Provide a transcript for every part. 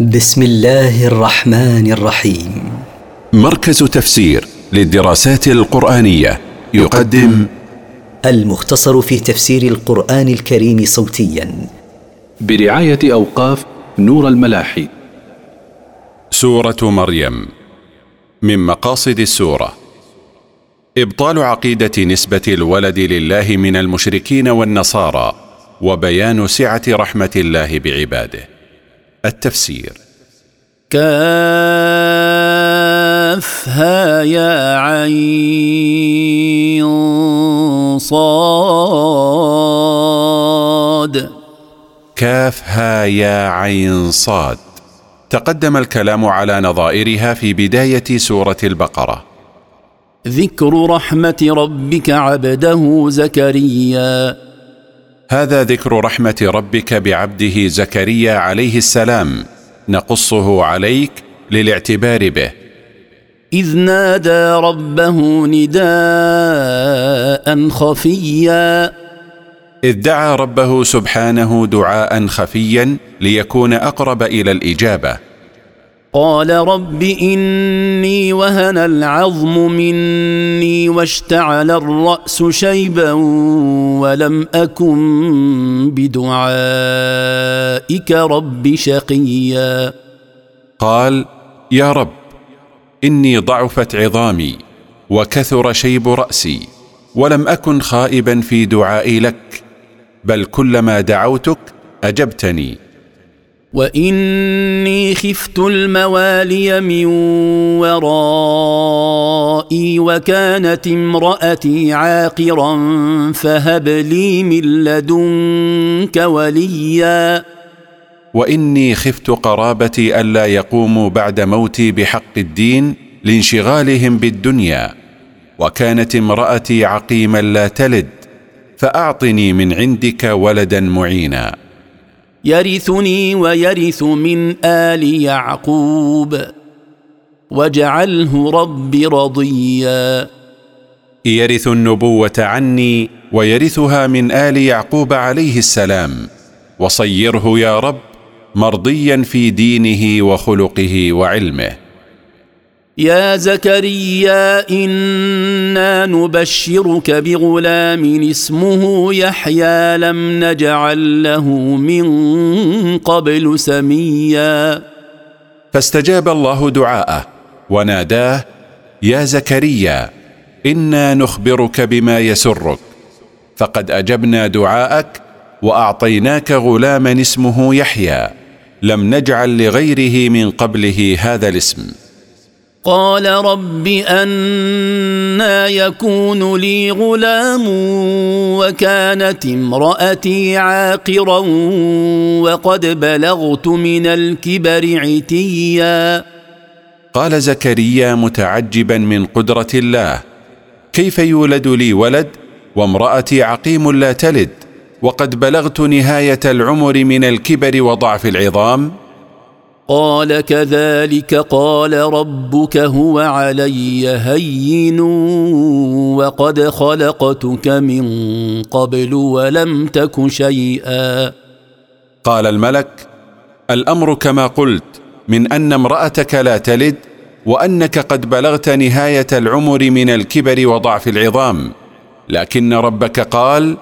بسم الله الرحمن الرحيم. مركز تفسير للدراسات القرآنية يقدم المختصر في تفسير القرآن الكريم صوتيا. برعاية أوقاف نور الملاحي. سورة مريم. من مقاصد السورة. إبطال عقيدة نسبة الولد لله من المشركين والنصارى وبيان سعة رحمة الله بعباده. التفسير. كافها يا عين صاد. كافها يا عين صاد. تقدم الكلام على نظائرها في بداية سورة البقرة. ذكر رحمة ربك عبده زكريا. هذا ذكر رحمة ربك بعبده زكريا عليه السلام نقصه عليك للاعتبار به. إذ نادى ربه نداء خفيا. إذ دعا ربه سبحانه دعاء خفيا ليكون أقرب إلى الإجابة. قال رب إني وهن العظم مني واشتعل الرأس شيبا ولم أكن بدعائك رب شقيا. قال يا رب إني ضعفت عظامي وكثر شيب رأسي ولم أكن خائبا في دعائي لك بل كلما دعوتك أجبتني. واني خفت الموالي من ورائي وكانت امراتي عاقرا فهب لي من لدنك وليا واني خفت قرابتي الا يقوموا بعد موتي بحق الدين لانشغالهم بالدنيا وكانت امراتي عقيما لا تلد فاعطني من عندك ولدا معينا يرثني ويرث من آل يعقوب. واجعله رب رضيا. يرث النبوة عني ويرثها من آل يعقوب عليه السلام. وصيره يا رب مرضيا في دينه وخلقه وعلمه. يا زكريا إنا نبشرك بغلام اسمه يحيى لم نجعل له من قبل سميا. فاستجاب الله دعاءه وناداه يا زكريا إنا نخبرك بما يسرك. فقد أجبنا دعاءك وأعطيناك غلاما اسمه يحيى لم نجعل لغيره من قبله هذا الاسم. قال رب أنا يكون لي غلام وكانت امرأتي عاقرا وقد بلغت من الكبر عتيا. قال زكريا متعجبا من قدرة الله كيف يولد لي ولد وامرأتي عقيم لا تلد وقد بلغت نهاية العمر من الكبر وضعف العظام؟ قال كذلك قال ربك هو علي هين وقد خلقتك من قبل ولم تك شيئا. قال الملك الأمر كما قلت من أن امرأتك لا تلد وأنك قد بلغت نهاية العمر من الكبر وضعف العظام. لكن ربك قال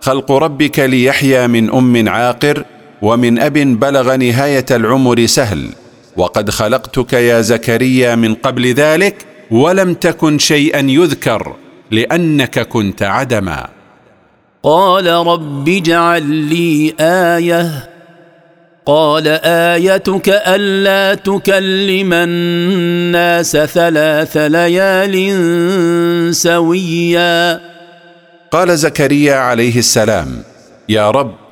خلق ربك ليحيى من أم عاقر ومن أب بلغ نهاية العمر سهل وقد خلقتك يا زكريا من قبل ذلك ولم تكن شيئا يذكر لأنك كنت عدما. قال رب اجعل لي آية. قال آيتك ألا تكلم الناس ثلاث ليال سويا. قال زكريا عليه السلام يا رب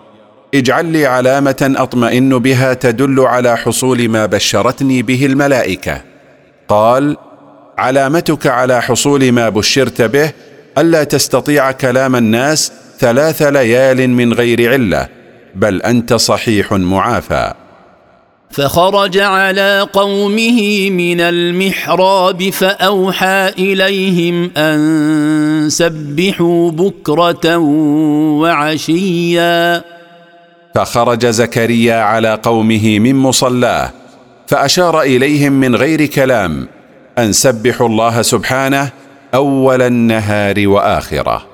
اجعل لي علامة أطمئن بها تدل على حصول ما بشرتني به الملائكة. قال علامتك على حصول ما بشرت به ألا تستطيع كلام الناس ثلاث ليال من غير علة بل أنت صحيح معافى. فخرج على قومه من المحراب فأوحى إليهم أن سبحوا بكرة وعشيا. فخرج زكريا على قومه من مصلاه فأشار إليهم من غير كلام أن سبحوا الله سبحانه أول النهار وآخرة.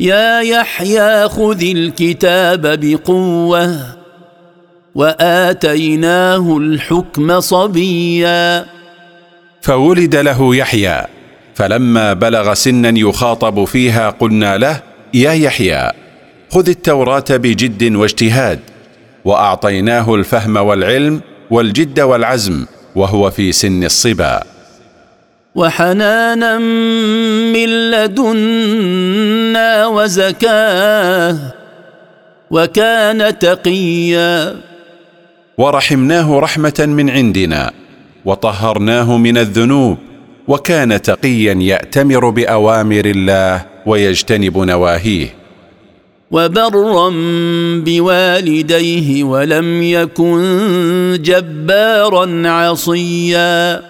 يا يحيى خذ الكتاب بقوة وآتيناه الحكم صبيا. فولد له يحيى فلما بلغ سنا يخاطب فيها قلنا له يا يحيى خذ التوراة بجد واجتهاد وأعطيناه الفهم والعلم والجد والعزم وهو في سن الصبا. وحنانا من لدنا وزكاة وكان تقيا. ورحمناه رحمة من عندنا وطهرناه من الذنوب وكان تقيا يأتمر بأوامر الله ويجتنب نواهيه. وبرا بوالديه ولم يكن جبارا عصيا.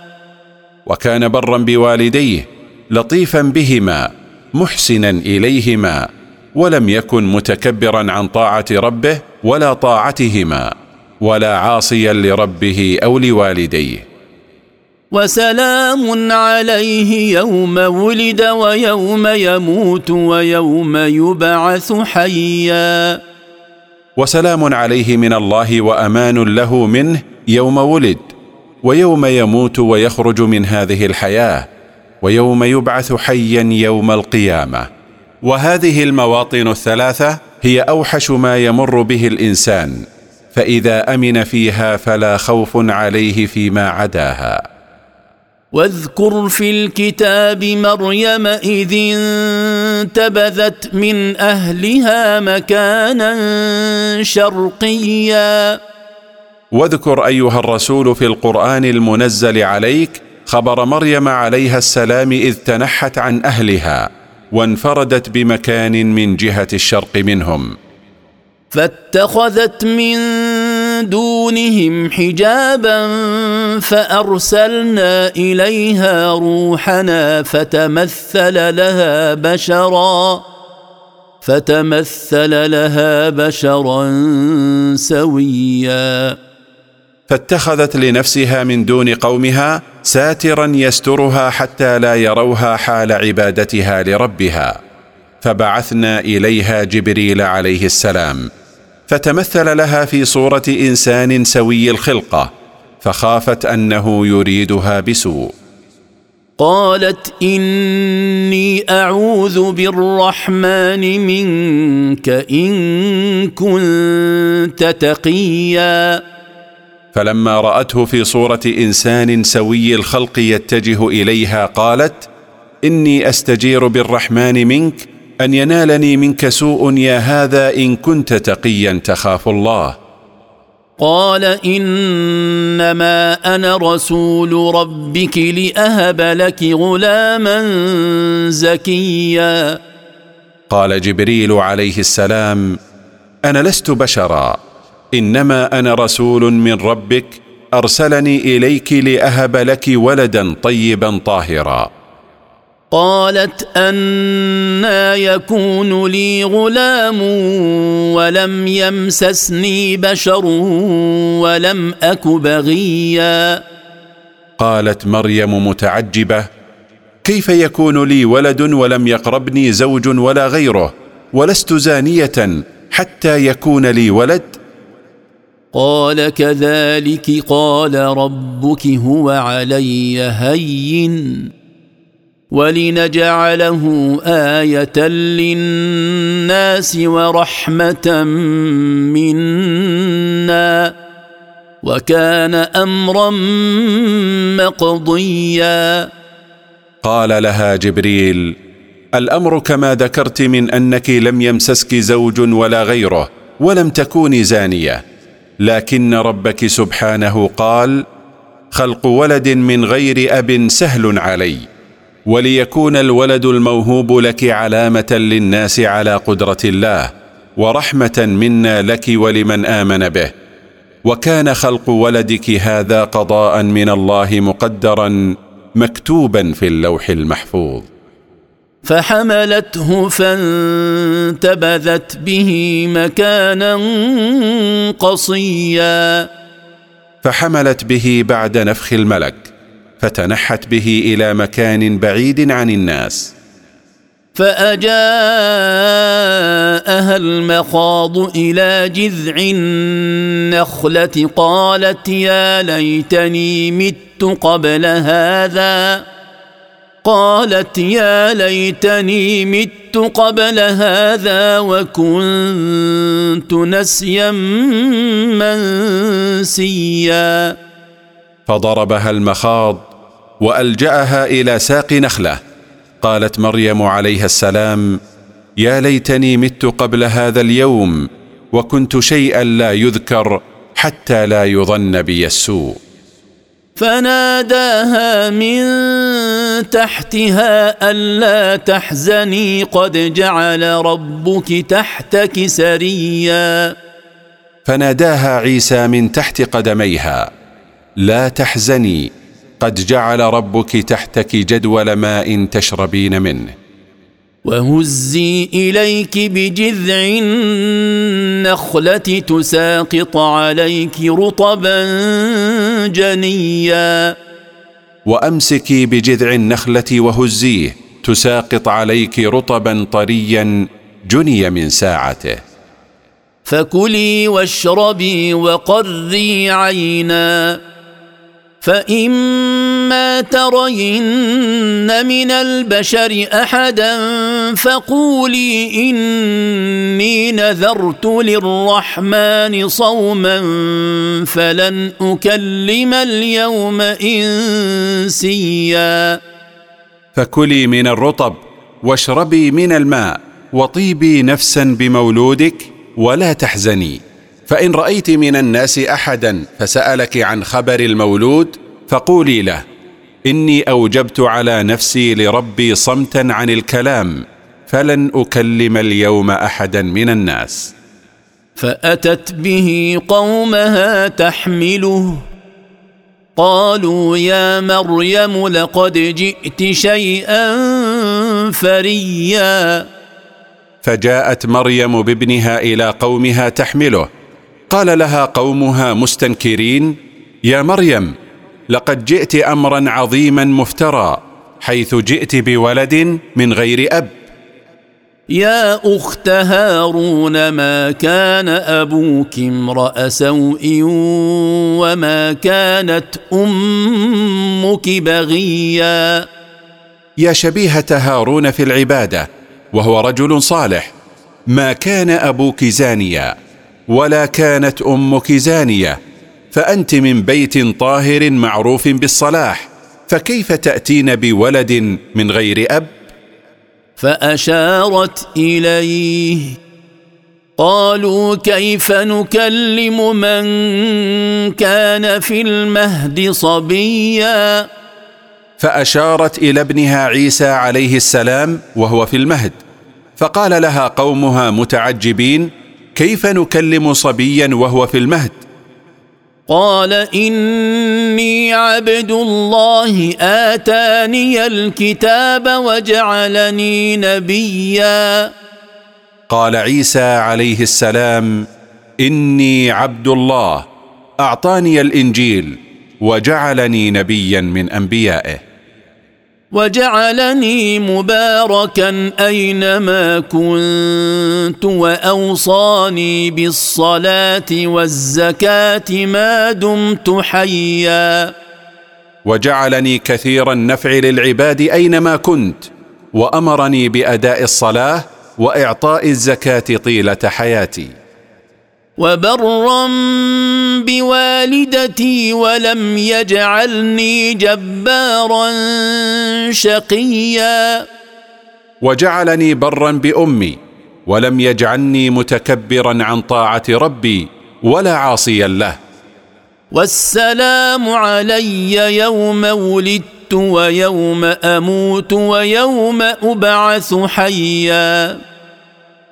وكان برا بوالديه لطيفا بهما محسنا إليهما ولم يكن متكبرا عن طاعة ربه ولا طاعتهما ولا عاصيا لربه أو لوالديه. وسلام عليه يوم ولد ويوم يموت ويوم يبعث حيا. وسلام عليه من الله وأمان له منه يوم ولد ويوم يموت ويخرج من هذه الحياة ويوم يبعث حيا يوم القيامة. وهذه المواطن الثلاثة هي أوحش ما يمر به الإنسان فإذا أمن فيها فلا خوف عليه فيما عداها. واذكر في الكتاب مريم إذ انتبذت من أهلها مكانا شرقيا. واذكر أيها الرسول في القرآن المنزل عليك خبر مريم عليها السلام إذ تنحت عن أهلها وانفردت بمكان من جهة الشرق منهم. فاتخذت من دونهم حجابا فأرسلنا إليها روحنا فتمثل لها بشرا فتمثل لها بشرا سويا. فاتخذت لنفسها من دون قومها ساترا يسترها حتى لا يروها حال عبادتها لربها. فبعثنا إليها جبريل عليه السلام. فتمثل لها في صورة إنسان سوي الخلقة فخافت أنه يريدها بسوء. قالت إني أعوذ بالرحمن منك إن كنت تقيا. فلما رأته في صورة إنسان سوي الخلق يتجه إليها قالت إني أستجير بالرحمن منك أن ينالني منك سوء يا هذا إن كنت تقيا تخاف الله. قال إنما أنا رسول ربك لأهب لك غلاما زكيا. قال جبريل عليه السلام أنا لست بشرا إنما أنا رسول من ربك أرسلني إليك لأهب لك ولدا طيبا طاهرا. قالت أنا يكون لي غلام ولم يمسسني بشر ولم أك بغيا. قالت مريم متعجبة كيف يكون لي ولد ولم يقربني زوج ولا غيره ولست زانية حتى يكون لي ولد؟ قال كذلك قال ربك هو علي هين. ولنجعله آية للناس ورحمة منا وكان أمرا مقضيا. قال لها جبريل الأمر كما ذكرت من أنك لم يمسسك زوج ولا غيره ولم تكوني زانية. لكن ربك سبحانه قال خلق ولد من غير أب سهل علي. وليكون الولد الموهوب لك علامة للناس على قدرة الله ورحمة منا لك ولمن آمن به. وكان خلق ولدك هذا قضاء من الله مقدرا مكتوبا في اللوح المحفوظ. فحملته فانتبذت به مكانا قصيا. فحملت به بعد نفخ الملك. فتنحت به إلى مكان بعيد عن الناس. فأجاءها المخاض إلى جذع النخلة قالت يا ليتني مت قبل هذا. قالت يا ليتني مت قبل هذا وكنت نسيا منسيا. فضربها المخاض وألجأها إلى ساق نخلة. قالت مريم عليها السلام يا ليتني مت قبل هذا اليوم وكنت شيئا لا يذكر حتى لا يظن بي السوء. فناداها من تحتها ألا تحزني قد جعل ربك تحتك سريا. فناداها عيسى من تحت قدميها لا تحزني قد جعل ربك تحتك جدول ماء تشربين منه. وهزي إليك بجذع النخلة تساقط عليك رطبا جنيا. وأمسكي بجذع النخلة وهزيه تساقط عليك رطبا طريا جني من ساعته. فكلي واشربي وقري عينا. فإما ترين من البشر أحدا فقولي إني نذرت للرحمن صوما فلن أكلم اليوم إنسيا. فكلي من الرطب واشربي من الماء وطيبي نفسا بمولودك ولا تحزني. فإن رأيت من الناس أحدا فسألك عن خبر المولود فقولي له إني أوجبت على نفسي لربي صمتا عن الكلام فلن أكلم اليوم أحدا من الناس. فأتت به قومها تحمله قالوا يا مريم لقد جئت شيئا فريا. فجاءت مريم بابنها إلى قومها تحمله قال لها قومها مستنكرين يا مريم لقد جئت امرا عظيما مفترى حيث جئت بولد من غير أب. يا أخت هارون ما كان أبوك امرأ سوء وما كانت أمك بغيا؟ يا شبيهة هارون في العبادة وهو رجل صالح ما كان أبوك زانيا. ولا كانت أمك زانية فأنت من بيت طاهر معروف بالصلاح فكيف تأتين بولد من غير أب؟ فأشارت إليه قالوا كيف نكلم من كان في المهد صبيا؟ فأشارت إلى ابنها عيسى عليه السلام وهو في المهد فقال لها قومها متعجبين كيف نكلم صبيا وهو في المهد؟ قال إني عبد الله آتاني الكتاب وجعلني نبيا. قال عيسى عليه السلام إني عبد الله أعطاني الإنجيل وجعلني نبيا من أنبيائه. وجعلني مباركا أينما كنت وأوصاني بالصلاة والزكاة ما دمت حيا. وجعلني كثير النفع للعباد أينما كنت وأمرني بأداء الصلاة وإعطاء الزكاة طيلة حياتي. وبرا بوالدتي ولم يجعلني جبارا شقيا. وجعلني برا بأمي ولم يجعلني متكبرا عن طاعة ربي ولا عاصيا له. والسلام علي يوم ولدت ويوم أموت ويوم أبعث حيا.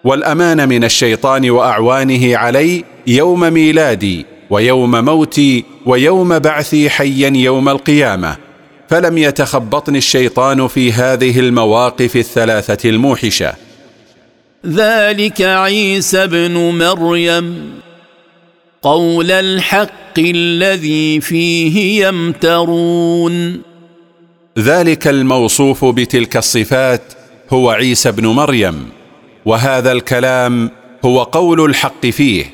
والأمان من الشيطان وأعوانه علي يوم ميلادي ويوم موتي ويوم بعثي حيا يوم القيامة. فلم يتخبطني الشيطان في هذه المواقف الثلاثة الموحشة. ذلك عيسى ابن مريم. قول الحق الذي فيه يمترون. ذلك الموصوف بتلك الصفات هو عيسى ابن مريم. وهذا الكلام هو قول الحق فيه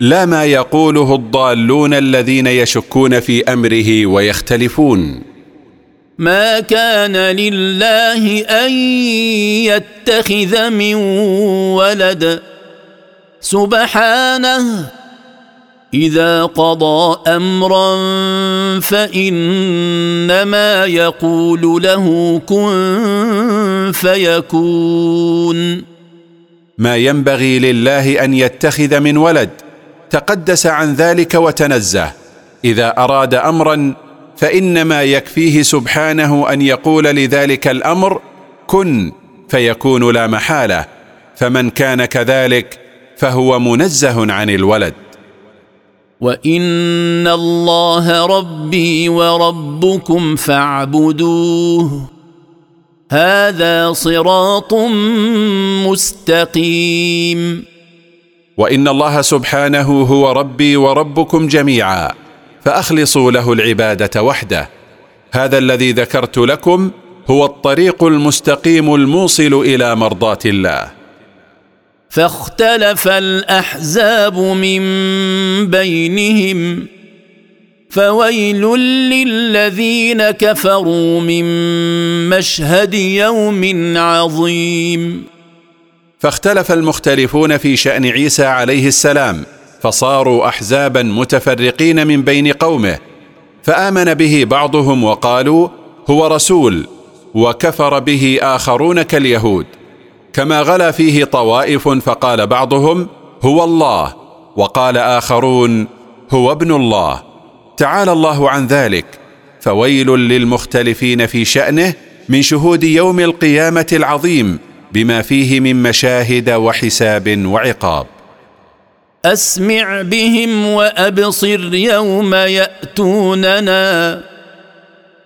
لا ما يقوله الضالون الذين يشكون في أمره ويختلفون. ما كان لله أن يتخذ من ولد. سبحانه إذا قضى أمرا فإنما يقول له كن فيكون. ما ينبغي لله أن يتخذ من ولد تقدس عن ذلك وتنزه. إذا أراد امرا فإنما يكفيه سبحانه أن يقول لذلك الأمر كن فيكون لا محالة. فمن كان كذلك فهو منزه عن الولد. وإن الله ربي وربكم فاعبدوه هذا صراط مستقيم. وإن الله سبحانه هو ربي وربكم جميعا فأخلصوا له العبادة وحده. هذا الذي ذكرت لكم هو الطريق المستقيم الموصل إلى مرضاة الله. فاختلف الأحزاب من بينهم. فويل للذين كفروا من مشهد يوم عظيم. فاختلف المختلفون في شأن عيسى عليه السلام فصاروا احزابا متفرقين من بين قومه فآمن به بعضهم وقالوا هو رسول وكفر به آخرون كاليهود. كما غلا فيه طوائف فقال بعضهم هو الله وقال آخرون هو ابن الله تعالى الله عن ذلك. فويل للمختلفين في شأنه من شهود يوم القيامة العظيم بما فيه من مشاهد وحساب وعقاب. أسمع بهم وأبصر يوم يأتوننا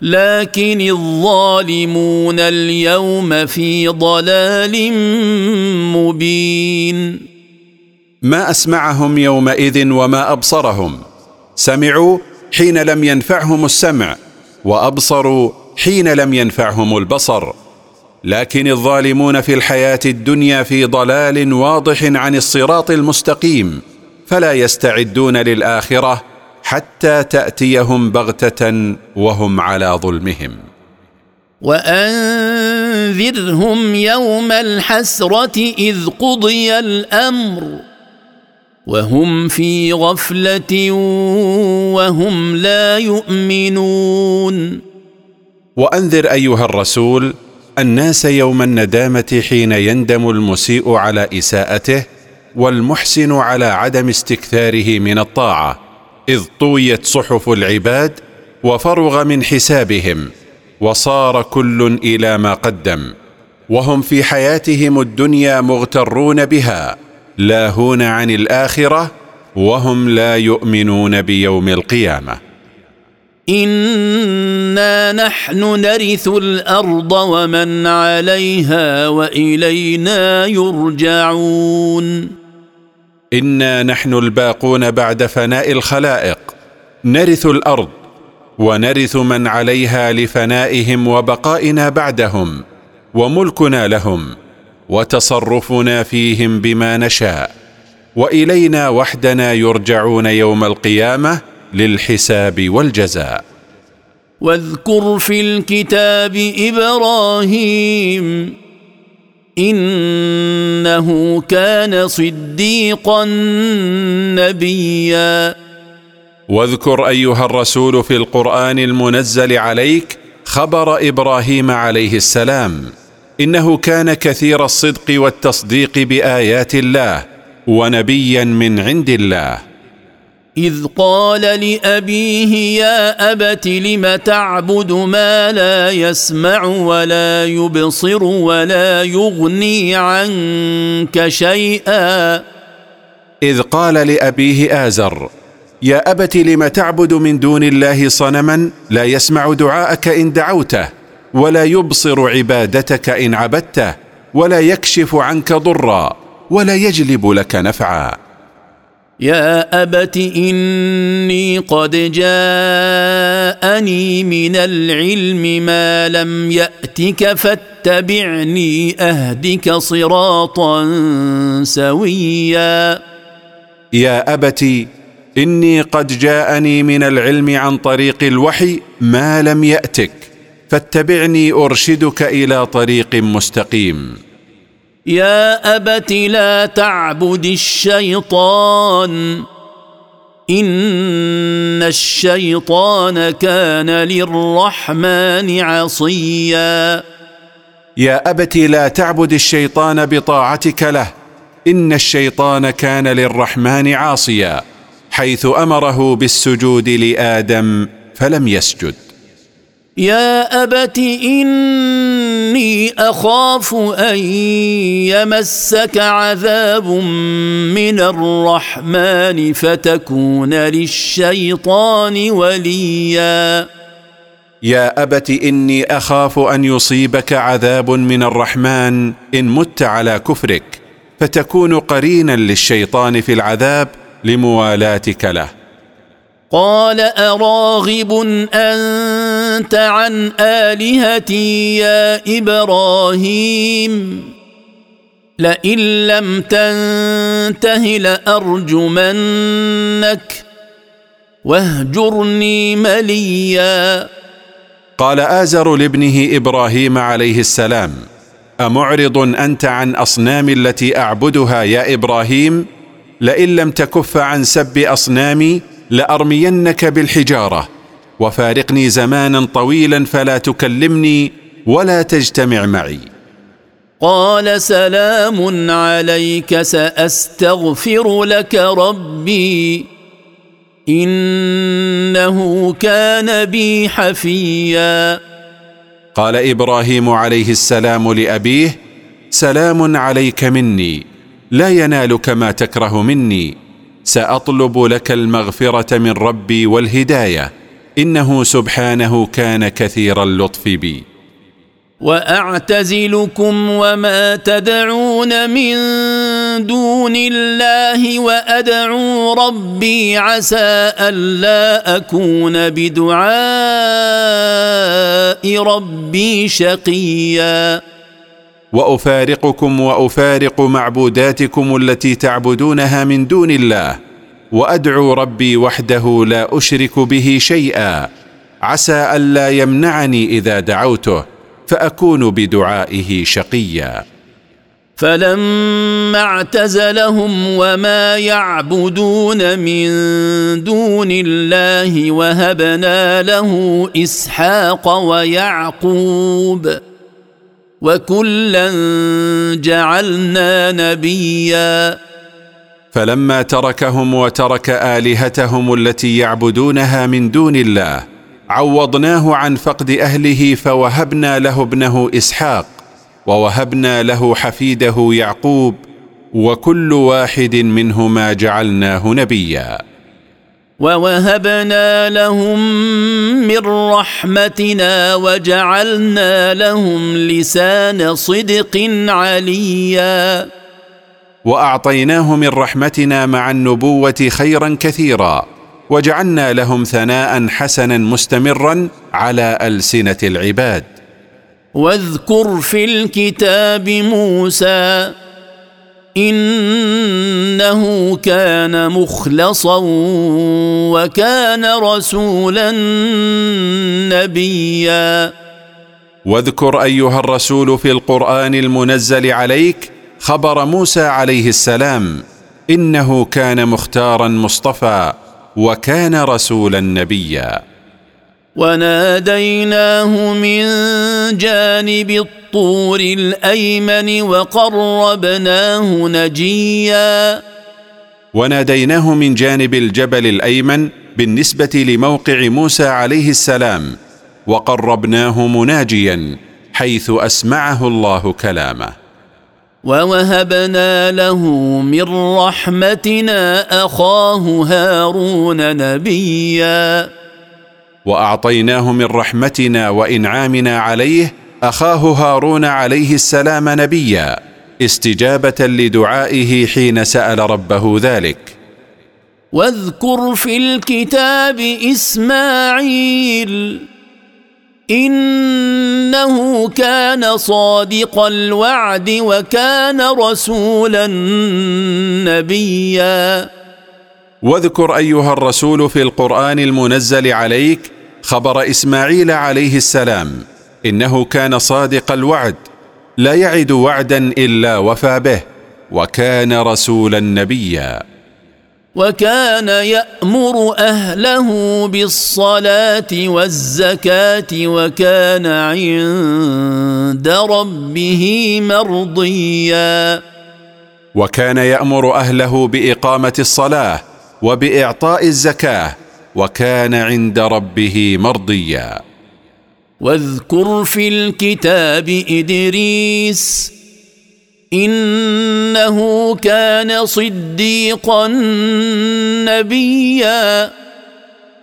لكن الظالمون اليوم في ضلال مبين. ما أسمعهم يومئذ وما أبصرهم. سمعوا حين لم ينفعهم السمع وأبصروا حين لم ينفعهم البصر. لكن الظالمون في الحياة الدنيا في ضلال واضح عن الصراط المستقيم فلا يستعدون للآخرة حتى تأتيهم بغتة وهم على ظلمهم. وأنذرهم يوم الحسرة إذ قضي الأمر. وهم في غفلة وهم لا يؤمنون. وأنذر أيها الرسول الناس يوم الندامة حين يندم المسيء على إساءته والمحسن على عدم استكثاره من الطاعة إذ طويت صحف العباد وفرغ من حسابهم وصار كل إلى ما قدم وهم في حياتهم الدنيا مغترون بها. لاهون عن الآخرة وهم لا يؤمنون بيوم القيامة. إنا نحن نرث الأرض ومن عليها وإلينا يرجعون. إنا نحن الباقون بعد فناء الخلائق. نرث الأرض ونرث من عليها لفنائهم وبقائنا بعدهم وملكنا لهم. وتصرفنا فيهم بما نشاء وإلينا وحدنا يرجعون يوم القيامة للحساب والجزاء. واذكر في الكتاب إبراهيم إنه كان صديقا نبيا. واذكر أيها الرسول في القرآن المنزل عليك خبر إبراهيم عليه السلام. إنه كان كثير الصدق والتصديق بآيات الله ونبيا من عند الله. إذ قال لأبيه يا أبت لم تعبد ما لا يسمع ولا يبصر ولا يغني عنك شيئا؟ إذ قال لأبيه آزر يا أبت لم تعبد من دون الله صنما لا يسمع دعاءك إن دعوته. ولا يبصر عبادتك إن عبدته ولا يكشف عنك ضرا ولا يجلب لك نفعا. يا أبت إني قد جاءني من العلم ما لم يأتك فاتبعني أهدك صراطا سويا. يا أبت إني قد جاءني من العلم عن طريق الوحي ما لم يأتك. فاتبعني أرشدك إلى طريق مستقيم. يا أبت لا تعبد الشيطان. إن الشيطان كان للرحمن عصيا. يا أبت لا تعبد الشيطان بطاعتك له. إن الشيطان كان للرحمن عاصيا حيث أمره بالسجود لآدم فلم يسجد. يا أبت إني أخاف أن يمسك عذاب من الرحمن فتكون للشيطان وليا. يا أبت إني أخاف أن يصيبك عذاب من الرحمن إن مت على كفرك فتكون قرينا للشيطان في العذاب لموالاتك له. قال أراغب أنت عن آلهتي يا إبراهيم؟ لئن لم تنته لأرجمنك واهجرني مليا. قال آزر لابنه إبراهيم عليه السلام أمعرض أنت عن أصنام التي أعبدها يا إبراهيم؟ لئن لم تكف عن سب أصنامي لأرمينك بالحجارة وفارقني زمانا طويلا فلا تكلمني ولا تجتمع معي. قال سلام عليك سأستغفر لك ربي. إنه كان بي حفيا. قال إبراهيم عليه السلام لأبيه سلام عليك مني لا ينالك ما تكره مني. سأطلب لك المغفرة من ربي والهداية. إنه سبحانه كان كثير اللطف بي. وأعتزلكم وما تدعون من دون الله وأدعو ربي عسى ألا أكون بدعاء ربي شقيا. وأفارقكم وأفارق معبوداتكم التي تعبدونها من دون الله وأدعو ربي وحده لا أشرك به شيئا. عسى الا يمنعني إذا دعوته فأكون بدعائه شقيا. فلما اعتزلهم وما يعبدون من دون الله وهبنا له إسحاق ويعقوب. وكلا جعلنا نبيا. فلما تركهم وترك آلهتهم التي يعبدونها من دون الله عوضناه عن فقد أهله فوهبنا له ابنه إسحاق ووهبنا له حفيده يعقوب وكل واحد منهما جعلناه نبيا. ووهبنا لهم من رحمتنا وجعلنا لهم لسان صدق عليا. وأعطيناه من رحمتنا مع النبوة خيرا كثيرا وجعلنا لهم ثناء حسنا مستمرا على ألسنة العباد. واذكر في الكتاب موسى إنه كان مخلصا وكان رسولا نبيا. واذكر أيها الرسول في القرآن المنزل عليك خبر موسى عليه السلام. إنه كان مختارا مصطفى وكان رسولا نبيا. وناديناه من جانب الطور الأيمن وقربناه نجيا. وناديناه من جانب الجبل الأيمن بالنسبة لموقع موسى عليه السلام وقربناه مناجيا حيث أسمعه الله كلامه. ووهبنا له من رحمتنا أخاه هارون نبيا. وأعطيناه من رحمتنا وإنعامنا عليه أخاه هارون عليه السلام نبيا استجابة لدعائه حين سأل ربه ذلك. واذكر في الكتاب إسماعيل إنه كان صادق الوعد وكان رسولا نبيا. واذكر أيها الرسول في القرآن المنزل عليك خبر إسماعيل عليه السلام. إنه كان صادق الوعد لا يعد وعدا إلا وفى به وكان رسولا نبيا. وكان يأمر أهله بالصلاة والزكاة وكان عند ربه مرضيا. وكان يأمر أهله بإقامة الصلاة وبإعطاء الزكاة وكان عند ربه مرضيا. واذكر في الكتاب إدريس إنه كان صديقا نبيا.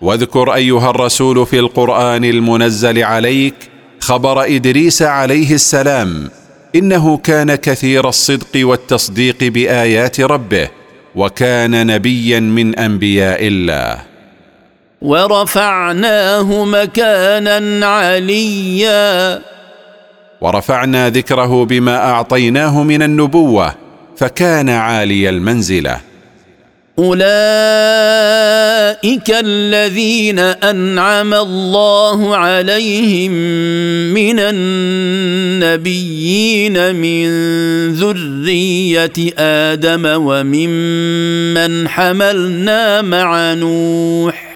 واذكر أيها الرسول في القرآن المنزل عليك خبر إدريس عليه السلام إنه كان كثير الصدق والتصديق بآيات ربه وكان نبيا من أنبياء الله. ورفعناه مكانا عليا. ورفعنا ذكره بما أعطيناه من النبوة فكان عالي المنزلة. أولئك الذين أنعم الله عليهم من النبيين من ذرية آدم وممن حملنا مع نوح.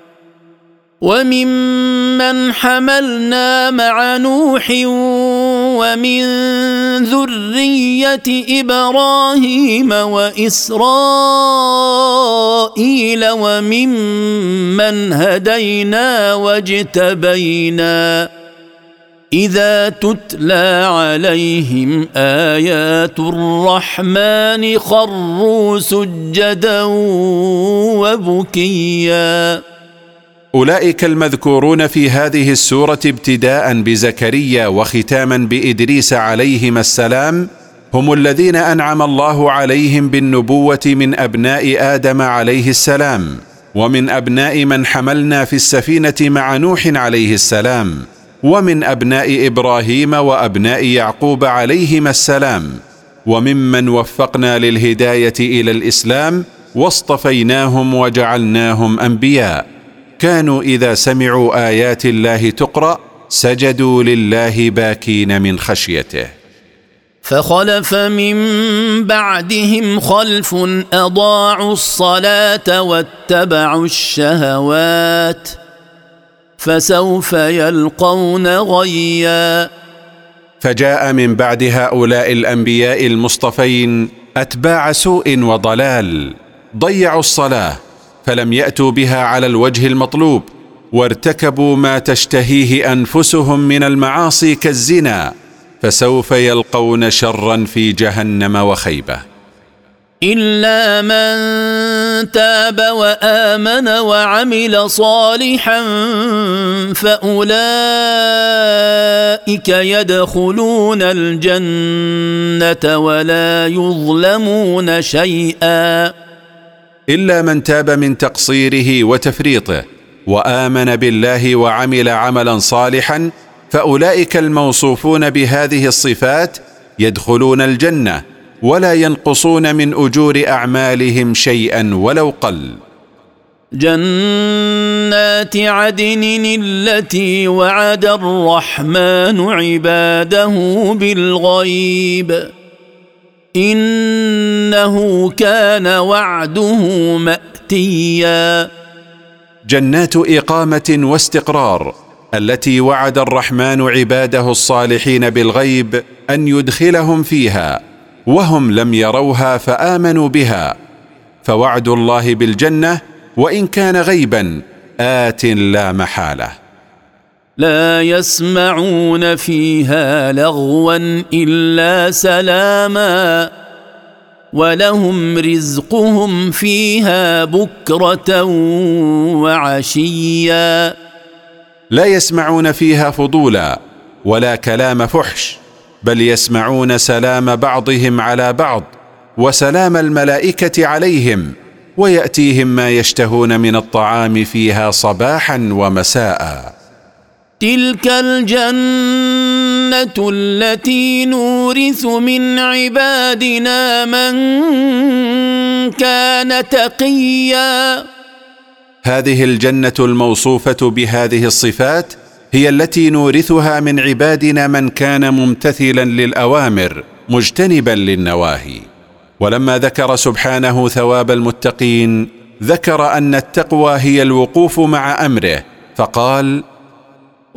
وممن حملنا مع نوح ومن ذرية إبراهيم وإسرائيل وممن هدينا واجتبينا إذا تتلى عليهم آيات الرحمن خروا سجدا وبكيا أولئك المذكورون في هذه السورة ابتداء بزكريا وختاما بإدريس عليهما السلام هم الذين أنعم الله عليهم بالنبوة من أبناء آدم عليه السلام ومن أبناء من حملنا في السفينة مع نوح عليه السلام ومن أبناء إبراهيم وأبناء يعقوب عليهما السلام وممن وفقنا للهداية إلى الإسلام واصطفيناهم وجعلناهم أنبياء. كانوا إذا سمعوا آيات الله تقرأ سجدوا لله باكين من خشيته. فخلف من بعدهم خلف أضاعوا الصلاة واتبعوا الشهوات فسوف يلقون غيا. فجاء من بعد هؤلاء الأنبياء المصطفين أتباع سوء وضلال ضيعوا الصلاة فلم يأتوا بها على الوجه المطلوب وارتكبوا ما تشتهيه أنفسهم من المعاصي كالزنا فسوف يلقون شرا في جهنم وخيبة. إلا من تاب وآمن وعمل صالحا فأولئك يدخلون الجنة ولا يظلمون شيئا. إلا من تاب من تقصيره وتفريطه وآمن بالله وعمل عملا صالحا فأولئك الموصوفون بهذه الصفات يدخلون الجنة ولا ينقصون من أجور أعمالهم شيئا ولو قل. جنات عدن التي وعد الرحمن عباده بالغيب. إنه كان وعده مأتيا. جنات إقامة واستقرار التي وعد الرحمن عباده الصالحين بالغيب أن يدخلهم فيها وهم لم يروها فآمنوا بها. فوعد الله بالجنة وإن كان غيبا آت لا محالة. لا يسمعون فيها لغوا إلا سلاما. ولهم رزقهم فيها بكره وعشيا. لا يسمعون فيها فضولا ولا كلام فحش بل يسمعون سلام بعضهم على بعض وسلام الملائكة عليهم ويأتيهم ما يشتهون من الطعام فيها صباحا ومساء. تلك الجنه التي نورث من عبادنا من كان تقيا. هذه الجنة الموصوفة بهذه الصفات هي التي نورثها من عبادنا من كان ممتثلا للأوامر مجتنبا للنواهي. ولما ذكر سبحانه ثواب المتقين ذكر أن التقوى هي الوقوف مع أمره فقال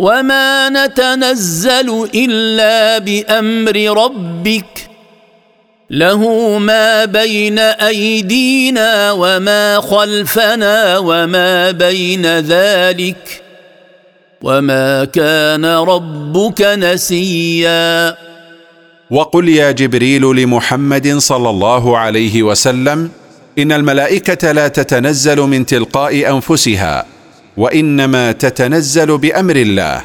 وما نتنزل الا بامر ربك له ما بين ايدينا وما خلفنا وما بين ذلك وما كان ربك نسيا وقل يا جبريل لمحمد صلى الله عليه وسلم ان الملائكه لا تتنزل من تلقاء انفسها وإنما تتنزل بأمر الله.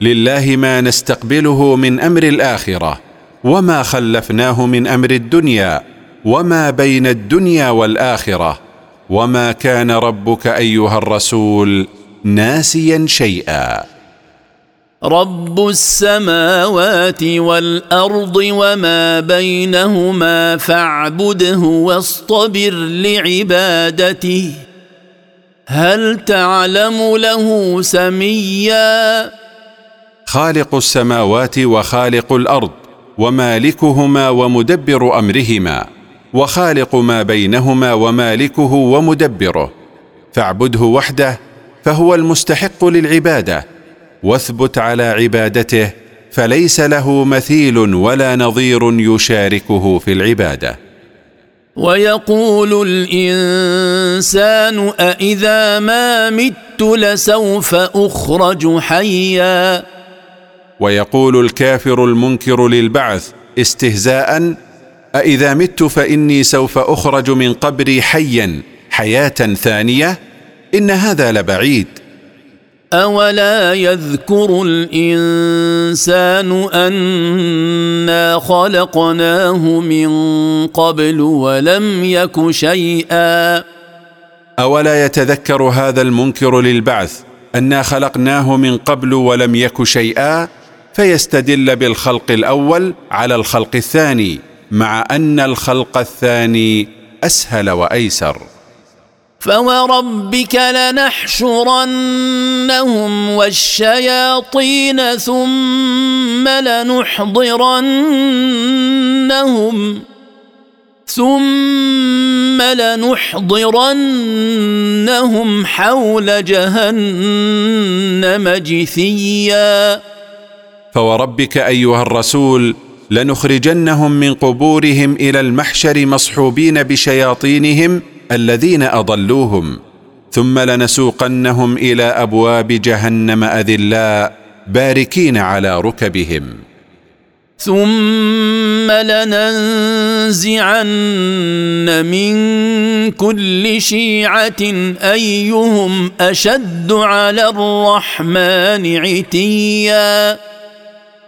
لله ما نستقبله من أمر الآخرة وما خلفناه من أمر الدنيا وما بين الدنيا والآخرة. وما كان ربك أيها الرسول ناسيا شيئا. رب السماوات والأرض وما بينهما فاعبده واصطبر لعبادته. هل تعلم له سميا؟ خالق السماوات وخالق الأرض ومالكهما ومدبر أمرهما وخالق ما بينهما ومالكه ومدبره فاعبده وحده فهو المستحق للعبادة واثبت على عبادته فليس له مثيل ولا نظير يشاركه في العبادة. ويقول الإنسان أإذا ما مت لسوف أخرج حيا. ويقول الكافر المنكر للبعث استهزاء أإذا مت فإني سوف أخرج من قبري حيا حياة ثانية إن هذا لبعيد. أولا يذكر الإنسان أنا خلقناه من قبل ولم يك شيئا أولا يتذكر هذا المنكر للبعث أنا خلقناه من قبل ولم يك شيئا فيستدل بالخلق الأول على الخلق الثاني مع أن الخلق الثاني أسهل وأيسر. فوربك لنحشرنهم والشياطين ثم لنحضرنهم ثم لنحضرنهم حول جهنم جثيا. فوربك ايها الرسول لنخرجنهم من قبورهم إلى المحشر مصحوبين بشياطينهم الذين أضلوهم ثم لنسوقنهم إلى أبواب جهنم أذلاء باركين على ركبهم. ثم لننزعن من كل شيعة أيهم أشد على الرحمن عتيا.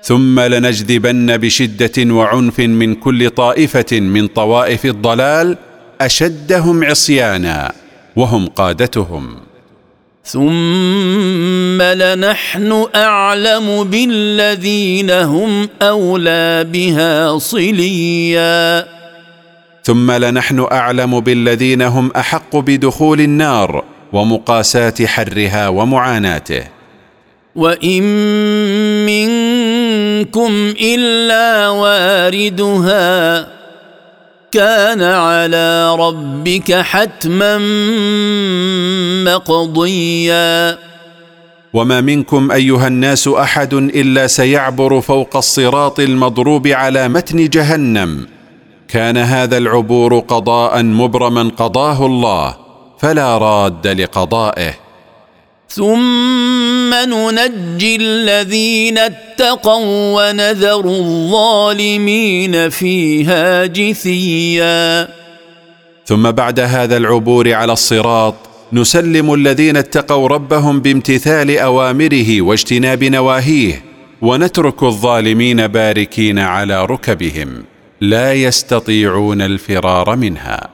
ثم لنجذبن بشدة وعنف من كل طائفة من طوائف الضلال أشدهم عصيانا وهم قادتهم. ثم لنحن أعلم بالذين هم أولى بها صليا. ثم لنحن أعلم بالذين هم أحق بدخول النار ومقاساة حرها ومعاناته. وإن منكم إلا واردها كان على ربك حتما مقضيا. وما منكم أيها الناس أحد إلا سيعبر فوق الصراط المضروب على متن جهنم. كان هذا العبور قضاء مبرما قضاه الله فلا راد لقضائه. ثم ننجي الذين اتقوا ونذر الظالمين فيها جثيا. ثم بعد هذا العبور على الصراط نسلم الذين اتقوا ربهم بامتثال أوامره واجتناب نواهيه ونترك الظالمين باركين على ركبهم لا يستطيعون الفرار منها.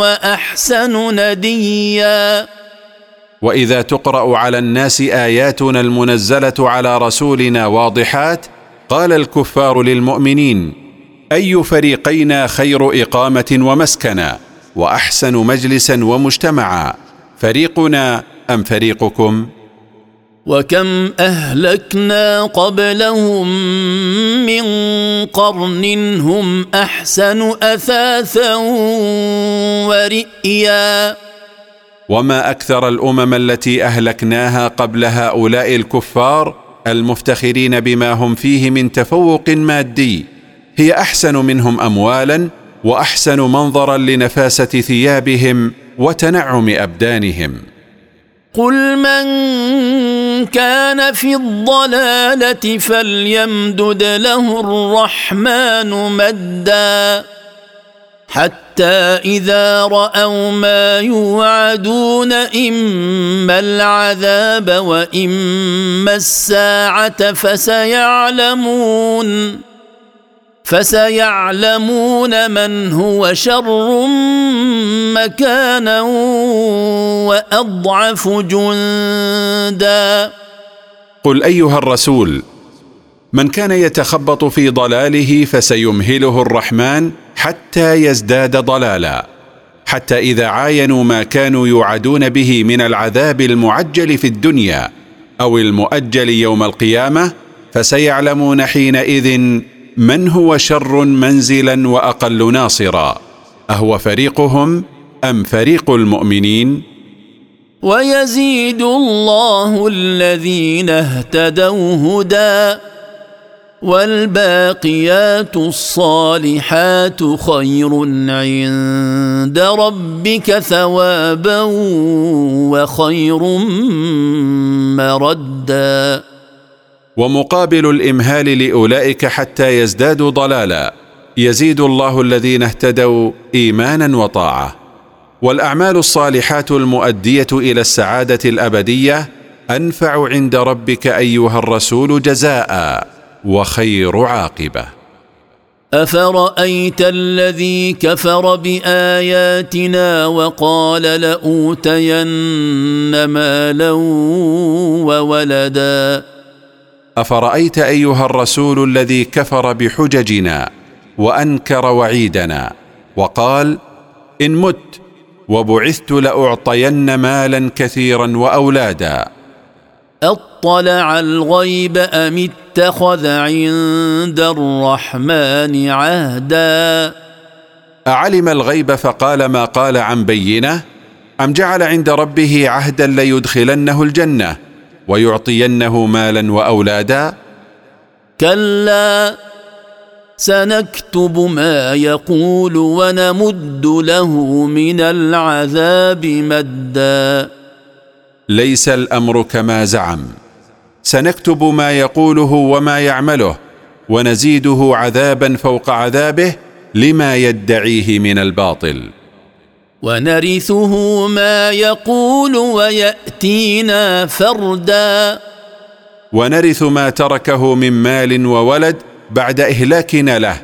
وأحسن نديا. وإذا تقرأ على الناس آياتنا المنزلة على رسولنا واضحات قال الكفار للمؤمنين أي فريقينا خير إقامة ومسكنا وأحسن مجلسا ومجتمعا فريقنا أم فريقكم؟ وكم أهلكنا قبلهم من قرن هم أحسن أثاثا ورئيا. وما أكثر الأمم التي أهلكناها قبل هؤلاء الكفار المفتخرين بما هم فيه من تفوق مادي. هي أحسن منهم اموالا وأحسن منظرا لنفاسة ثيابهم وتنعم أبدانهم. قل من كان في الضلالة فليمدد له الرحمن مدا حتى إذا رأوا ما يوعدون إما العذاب وإما الساعة فسيعلمون فسيعلمون من هو شر مكانا وأضعف جندا. قل أيها الرسول من كان يتخبط في ضلاله فسيمهله الرحمن حتى يزداد ضلالا حتى إذا عاينوا ما كانوا يوعدون به من العذاب المعجل في الدنيا أو المؤجل يوم القيامة فسيعلمون حينئذ من هو شر منزلا وأقل ناصرا؟ أهو فريقهم أم فريق المؤمنين؟ ويزيد الله الذين اهتدوا هدى والباقيات الصالحات خير عند ربك ثوابا وخير مردا. ومقابل الإمهال لأولئك حتى يزدادوا ضلالا يزيد الله الذين اهتدوا إيمانا وطاعة. والأعمال الصالحات المؤدية إلى السعادة الأبدية أنفع عند ربك أيها الرسول جزاء وخير عاقبة. أفرأيت الذي كفر بآياتنا وقال لأوتين مالا وولدا؟ أفرأيت أيها الرسول الذي كفر بحججنا وأنكر وعيدنا وقال إن مت وبعثت لأعطين مالا كثيرا وأولادا. أطلع الغيب أم اتخذ عند الرحمن عهدا؟ أعلم الغيب فقال ما قال عن بينة؟ أم جعل عند ربه عهدا ليدخلنه الجنة؟ ويعطينه مالا وأولادا. كلا سنكتب ما يقول ونمد له من العذاب مدا. ليس الأمر كما زعم. سنكتب ما يقوله وما يعمله ونزيده عذابا فوق عذابه لما يدعيه من الباطل. ونرثه ما يقول ويأتينا فردا. ونرث ما تركه من مال وولد بعد إهلاكنا له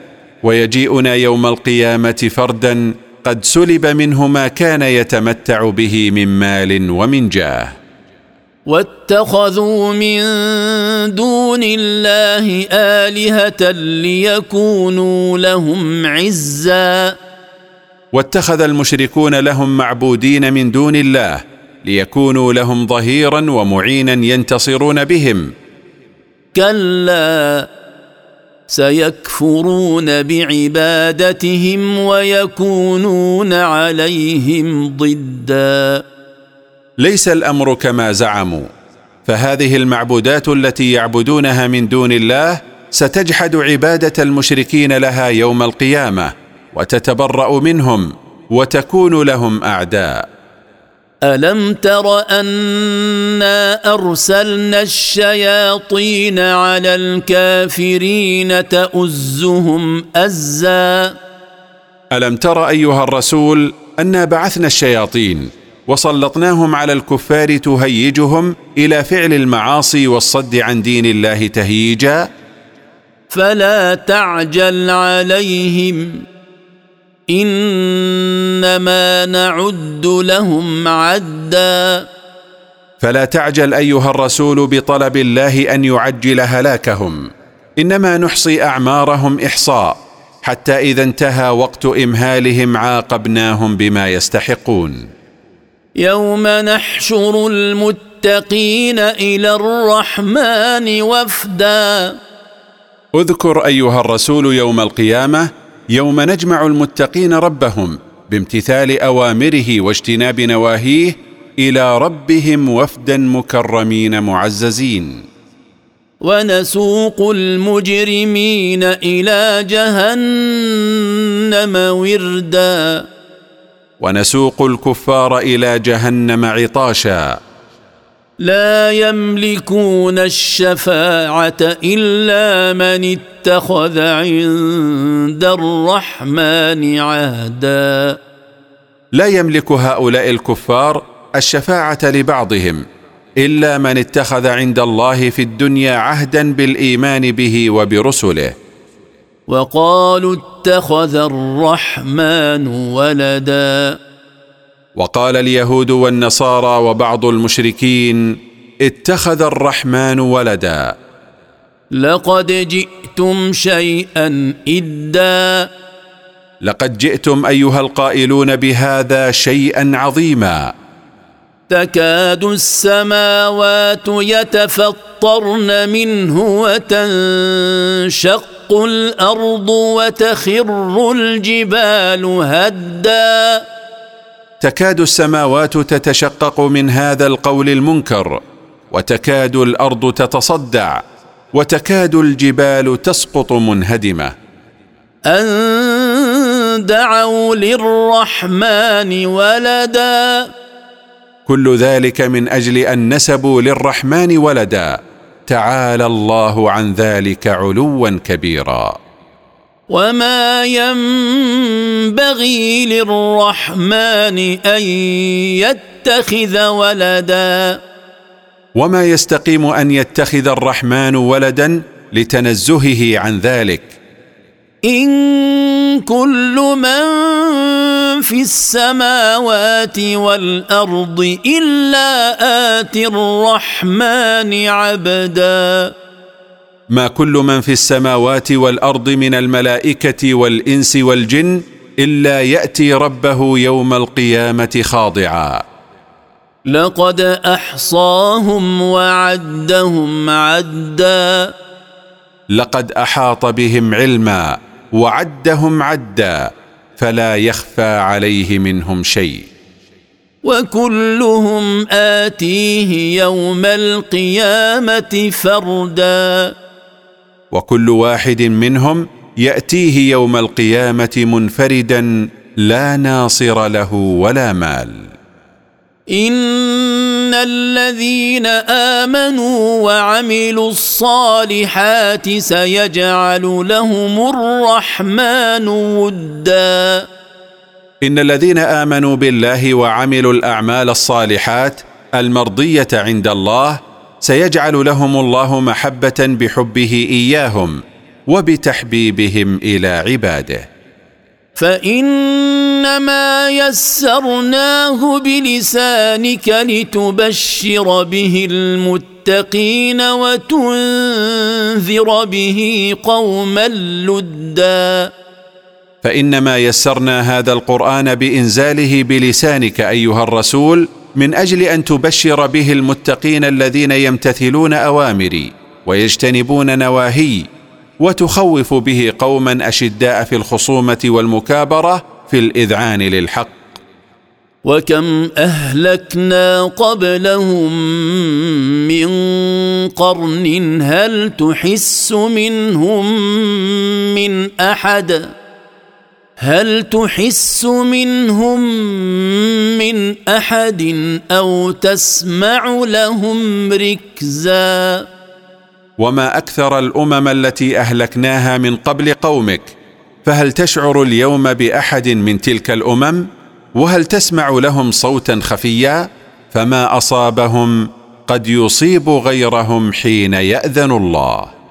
ويجيئنا يوم القيامة فردا قد سلب منه ما كان يتمتع به من مال ومن جاه. واتخذوا من دون الله آلهة ليكونوا لهم عزا. واتخذ المشركون لهم معبودين من دون الله ليكونوا لهم ظهيرا ومعينا ينتصرون بهم. كلا سيكفرون بعبادتهم ويكونون عليهم ضدا. ليس الأمر كما زعموا فهذه المعبودات التي يعبدونها من دون الله ستجحد عبادة المشركين لها يوم القيامة. وتتبرأ منهم وتكون لهم أعداء. ألم تر أنا أرسلنا الشياطين على الكافرين تؤزهم أزا؟ ألم تر أيها الرسول أنا بعثنا الشياطين وسلطناهم على الكفار تهيجهم إلى فعل المعاصي والصد عن دين الله تهييجا فلا تعجل عليهم. إنما نعد لهم عدا. فلا تعجل أيها الرسول بطلب الله أن يعجل هلاكهم. إنما نحصي أعمارهم إحصاء حتى إذا انتهى وقت إمهالهم عاقبناهم بما يستحقون. يوم نحشر المتقين إلى الرحمن وفدا. اذكر أيها الرسول يوم القيامة يوم نجمع المتقين ربهم بامتثال أوامره واجتناب نواهيه إلى ربهم وفدا مكرمين معززين. ونسوق المجرمين إلى جهنم وردا. ونسوق الكفار إلى جهنم عطاشا. لا يملكون الشفاعة إلا من اتخذ عند الرحمن عهدا. لا يملك هؤلاء الكفار الشفاعة لبعضهم إلا من اتخذ عند الله في الدنيا عهدا بالإيمان به وبرسله. وقالوا اتخذ الرحمن ولدا. وقال اليهود والنصارى وبعض المشركين اتخذ الرحمن ولدا. لقد جئتم شيئا إدا. لقد جئتم أيها القائلون بهذا شيئا عظيما. تكاد السماوات يتفطرن منه وتنشق الأرض وتخر الجبال هدا. تكاد السماوات تتشقق من هذا القول المنكر وتكاد الأرض تتصدع وتكاد الجبال تسقط منهدمة. أن دعوا للرحمن ولدا. كل ذلك من أجل أن نسبوا للرحمن ولدا. تعالى الله عن ذلك علوا كبيرا. وما ينبغي للرحمن ان يتخذ ولدا وما يستقيم ان يتخذ الرحمن ولدا لتنزهه عن ذلك ان كل من في السماوات والارض الا اتي الرحمن عبدا ما كل من في السماوات والأرض من الملائكة والإنس والجن إلا يأتي ربه يوم القيامة خاضعا. لقد أحصاهم وعدهم عدا. لقد أحاط بهم علما وعدهم عدا فلا يخفى عليه منهم شيء. وكلهم آتيه يوم القيامة فردا. وكل واحد منهم يأتيه يوم القيامة منفردا لا ناصر له ولا مال. إن الذين آمنوا وعملوا الصالحات سيجعل لهم الرحمن ودا. إن الذين آمنوا بالله وعملوا الأعمال الصالحات المرضية عند الله سيجعل لهم الله محبة بحبه إياهم وبتحبيبهم إلى عباده. فإنما يسرناه بلسانك لتبشر به المتقين وتنذر به قوما لدا. فإنما يسرنا هذا القرآن بإنزاله بلسانك أيها الرسول من أجل أن تبشر به المتقين الذين يمتثلون أوامري ويجتنبون نواهي وتخوف به قوما أشداء في الخصومة والمكابرة في الإذعان للحق. وكم أهلكنا قبلهم من قرن هل تحس منهم من أحد؟ هل تحس منهم من أحد أو تسمع لهم ركزا؟ وما أكثر الأمم التي أهلكناها من قبل قومك فهل تشعر اليوم بأحد من تلك الأمم؟ وهل تسمع لهم صوتا خفيا؟ فما أصابهم قد يصيب غيرهم حين يأذن الله.